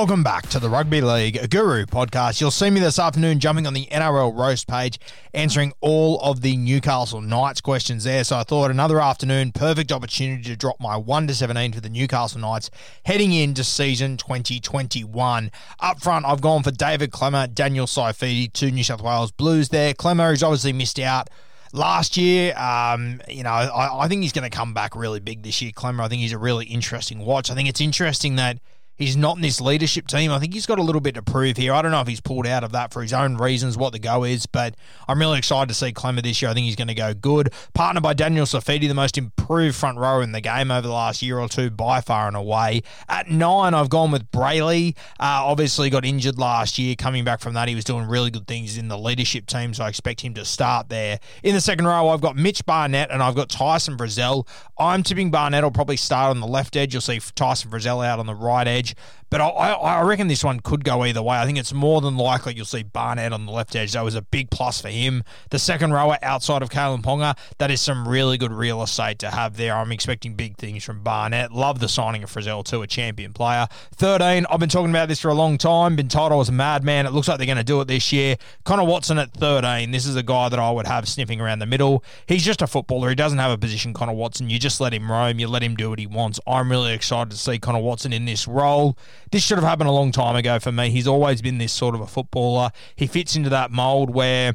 Welcome back to the Rugby League Guru podcast. You'll see me this afternoon jumping on the NRL roast page, answering all of the Newcastle Knights questions there. So I thought another afternoon, perfect opportunity to drop my 1 to 17 for the Newcastle Knights heading into season 2021. Up front, I've gone for David Klemmer, Daniel Saifiti, two New South Wales Blues there. Klemmer has obviously missed out last year. Um, you know, I, I think he's going to come back really big this year, Klemmer. I think he's a really interesting watch. I think it's interesting that he's not in this leadership team. I think he's got a little bit to prove here. I don't know if he's pulled out of that for his own reasons, what the go is, but I'm really excited to see Klemmer this year. I think he's going to go good. Partnered by Daniel Saifiti, the most improved front row in the game over the last year or two, by far and away. At nine, I've gone with Brailey. Uh, obviously, got injured last year. Coming back from that, he was doing really good things in the leadership team, so I expect him to start there. In the second row, I've got Mitch Barnett and I've got Tyson Frizell. I'm tipping Barnett will probably start on the left edge. You'll see Tyson Frizell out on the right edge age but I, I reckon this one could go either way. I think it's more than likely you'll see Barnett on the left edge. That was a big plus for him. The second rower outside of Kalyn Ponga, that is some really good real estate to have there. I'm expecting big things from Barnett. Love the signing of Frizell too, a champion player. 13, I've been talking about this for a long time. Been told I was a madman. It looks like they're going to do it this year. Connor Watson at 13. This is a guy that I would have sniffing around the middle. He's just a footballer. He doesn't have a position, Connor Watson. You just let him roam. You let him do what he wants. I'm really excited to see Connor Watson in this role. This should have happened a long time ago for me. He's always been this sort of a footballer. He fits into that mold where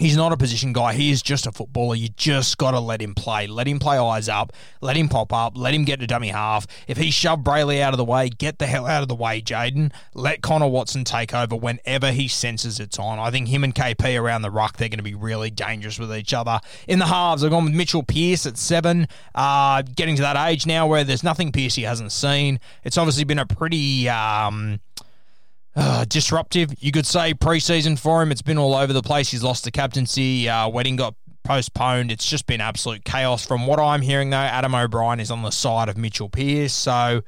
He's not a position guy. He is just a footballer. You just got to let him play. Let him play eyes up. Let him pop up. Let him get to dummy half. If he shoved Brailey out of the way, get the hell out of the way, Jayden. Let Connor Watson take over whenever he senses it's on. I think him and KP around the ruck, they're going to be really dangerous with each other. In the halves, I've gone with Mitchell Pearce at seven. Uh, getting to that age now where there's nothing Pearce he hasn't seen. It's obviously been a pretty. Um, uh, disruptive, you could say, preseason for him. It's been all over the place. He's lost the captaincy. Uh, wedding got postponed. It's just been absolute chaos. From what I'm hearing, though, Adam O'Brien is on the side of Mitchell Pearce. So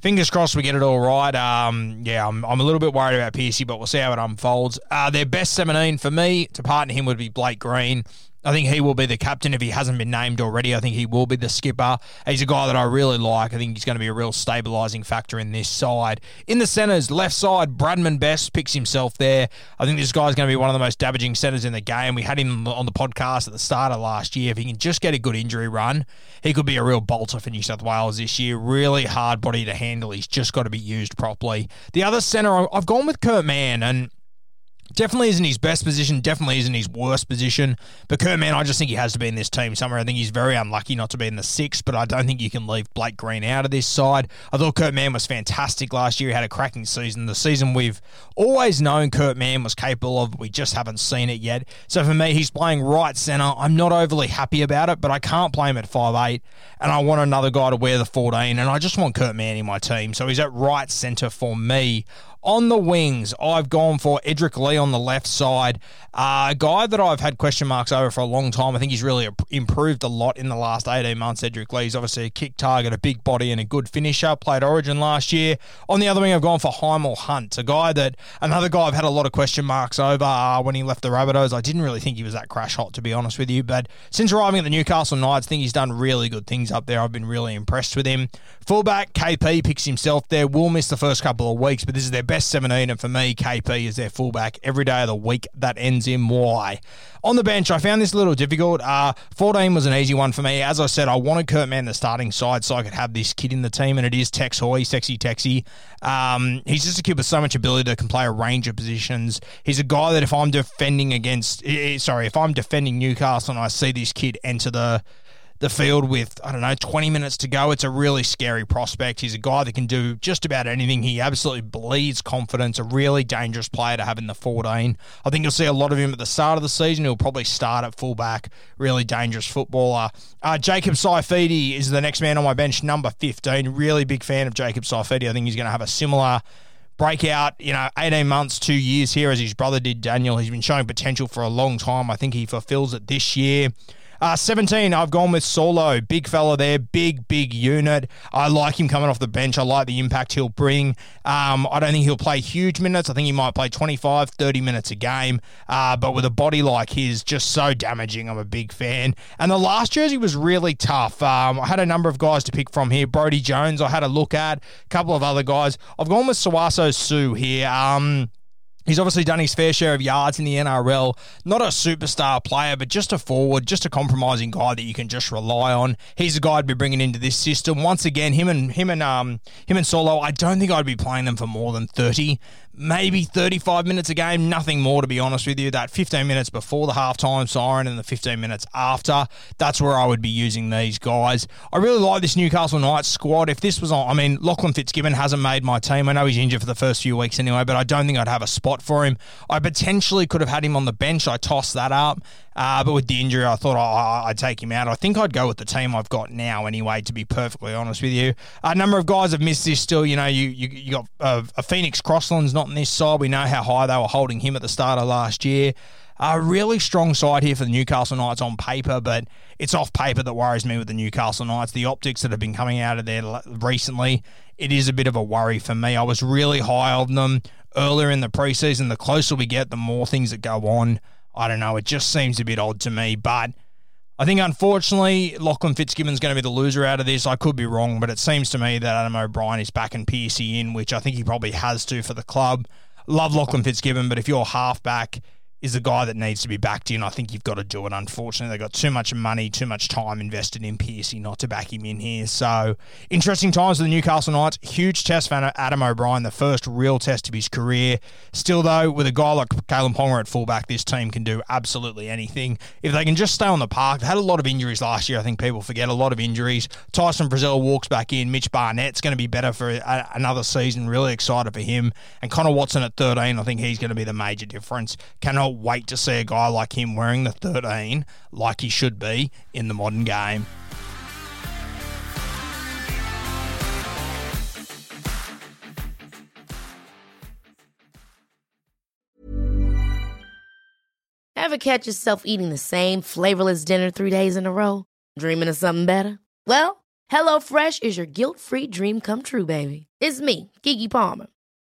fingers crossed we get it all right. Um, yeah, I'm, I'm a little bit worried about Piercy, but we'll see how it unfolds. Uh, their best 17 for me to partner him would be Blake Green. I think he will be the captain if he hasn't been named already. I think he will be the skipper. He's a guy that I really like. I think he's going to be a real stabilising factor in this side. In the centres, left side, Bradman Best picks himself there. I think this guy's going to be one of the most damaging centres in the game. We had him on the podcast at the start of last year. If he can just get a good injury run, he could be a real bolter for New South Wales this year. Really hard body to handle. He's just got to be used properly. The other centre, I've gone with Kurt Mann, and Definitely isn't his best position, definitely isn't his worst position. But Kurt Mann, I just think he has to be in this team somewhere. I think he's very unlucky not to be in the six, but I don't think you can leave Blake Green out of this side. I thought Kurt Mann was fantastic last year. He had a cracking season. The season we've always known Kurt Mann was capable of, we just haven't seen it yet. So for me, he's playing right centre. I'm not overly happy about it, but I can't play him at five eight, and I want another guy to wear the 14, and I just want Kurt Mann in my team. So he's at right centre for me. On the wings, I've gone for Edrick Lee on the left side, uh, a guy that I've had question marks over for a long time. I think he's really improved a lot in the last 18 months. Edrick Lee's obviously a kick target, a big body, and a good finisher. Played Origin last year. On the other wing, I've gone for Hymel Hunt, a guy that, another guy I've had a lot of question marks over uh, when he left the Rabbitohs. I didn't really think he was that crash hot, to be honest with you. But since arriving at the Newcastle Knights, I think he's done really good things up there. I've been really impressed with him. Fullback, KP picks himself there. Will miss the first couple of weeks, but this is their best 17, and for me, KP is their fullback every day of the week. That ends in Y. On the bench, I found this a little difficult. Uh, 14 was an easy one for me. As I said, I wanted Kurt Mann the starting side so I could have this kid in the team, and it is Tex Hoy, sexy Texy. Um, he's just a kid with so much ability that can play a range of positions. He's a guy that if I'm defending against, eh, eh, sorry, if I'm defending Newcastle and I see this kid enter the the field with, I don't know, 20 minutes to go. It's a really scary prospect. He's a guy that can do just about anything. He absolutely bleeds confidence, a really dangerous player to have in the 14. I think you'll see a lot of him at the start of the season. He'll probably start at fullback, really dangerous footballer. Uh, Jacob Saifiti is the next man on my bench, number 15. Really big fan of Jacob Saifiti. I think he's going to have a similar breakout, you know, 18 months, two years here as his brother did, Daniel. He's been showing potential for a long time. I think he fulfills it this year. Uh, 17, I've gone with Saulo. Big fella there, big, big unit. I like him coming off the bench. I like the impact he'll bring. Um, I don't think he'll play huge minutes. I think he might play 25, 30 minutes a game. Uh, but with a body like his, just so damaging. I'm a big fan. And the last jersey was really tough. Um, I had a number of guys to pick from here. Brodie Jones, I had a look at. A couple of other guys. I've gone with Sauaso Sue here. Um, He's obviously done his fair share of yards in the NRL. Not a superstar player, but just a forward, just a compromising guy that you can just rely on. He's a guy I'd be bringing into this system. Once again, him and him and um him and Saulo. I don't think I'd be playing them for more than thirty maybe 35 minutes a game, nothing more to be honest with you. That 15 minutes before the halftime siren and the 15 minutes after, that's where I would be using these guys. I really like this Newcastle Knights squad. If this was on, I mean, Lachlan Fitzgibbon hasn't made my team. I know he's injured for the first few weeks anyway, but I don't think I'd have a spot for him. I potentially could have had him on the bench. I tossed that up. Uh, but with the injury, I thought I, would take him out. I think I'd go with the team I've got now anyway, to be perfectly honest with you. A number of guys have missed this still. You know, you, you, you got uh, a Phoenix Crossland's not in this side. We know how high they were holding him at the start of last year. A really strong side here for the Newcastle Knights on paper, but it's off paper that worries me with the Newcastle Knights. The optics that have been coming out of there recently, it is a bit of a worry for me. I was really high on them earlier in the preseason. The closer we get, the more things that go on. I don't know. It just seems a bit odd to me, but I think unfortunately Lachlan Fitzgibbon's going to be the loser out of this. I could be wrong, but it seems to me that Adam O'Brien is backing Piercy in, which I think he probably has to for the club. Love Lachlan Fitzgibbon, but if you're halfback is a guy that needs to be backed in. I think you've got to do it. Unfortunately, they've got too much money, too much time invested in Piercy not to back him in here. So interesting times for the Newcastle Knights. Huge test for Adam O'Brien, the first real test of his career. Still, though, with a guy like Kalyn Ponga at fullback, this team can do absolutely anything. If they can just stay on the park, they had a lot of injuries last year. I think people forget a lot of injuries. Tyson Frizell walks back in. Mitch Barnett's going to be better for a, another season. Really excited for him. And Connor Watson at 13, I think he's going to be the major difference. Cannot wait to see a guy like him wearing the 13 like he should be in the modern game. Ever catch yourself eating the same flavorless dinner three days in a row? Dreaming of something better? Well, HelloFresh is your guilt free dream come true, baby. It's me, Keke Palmer.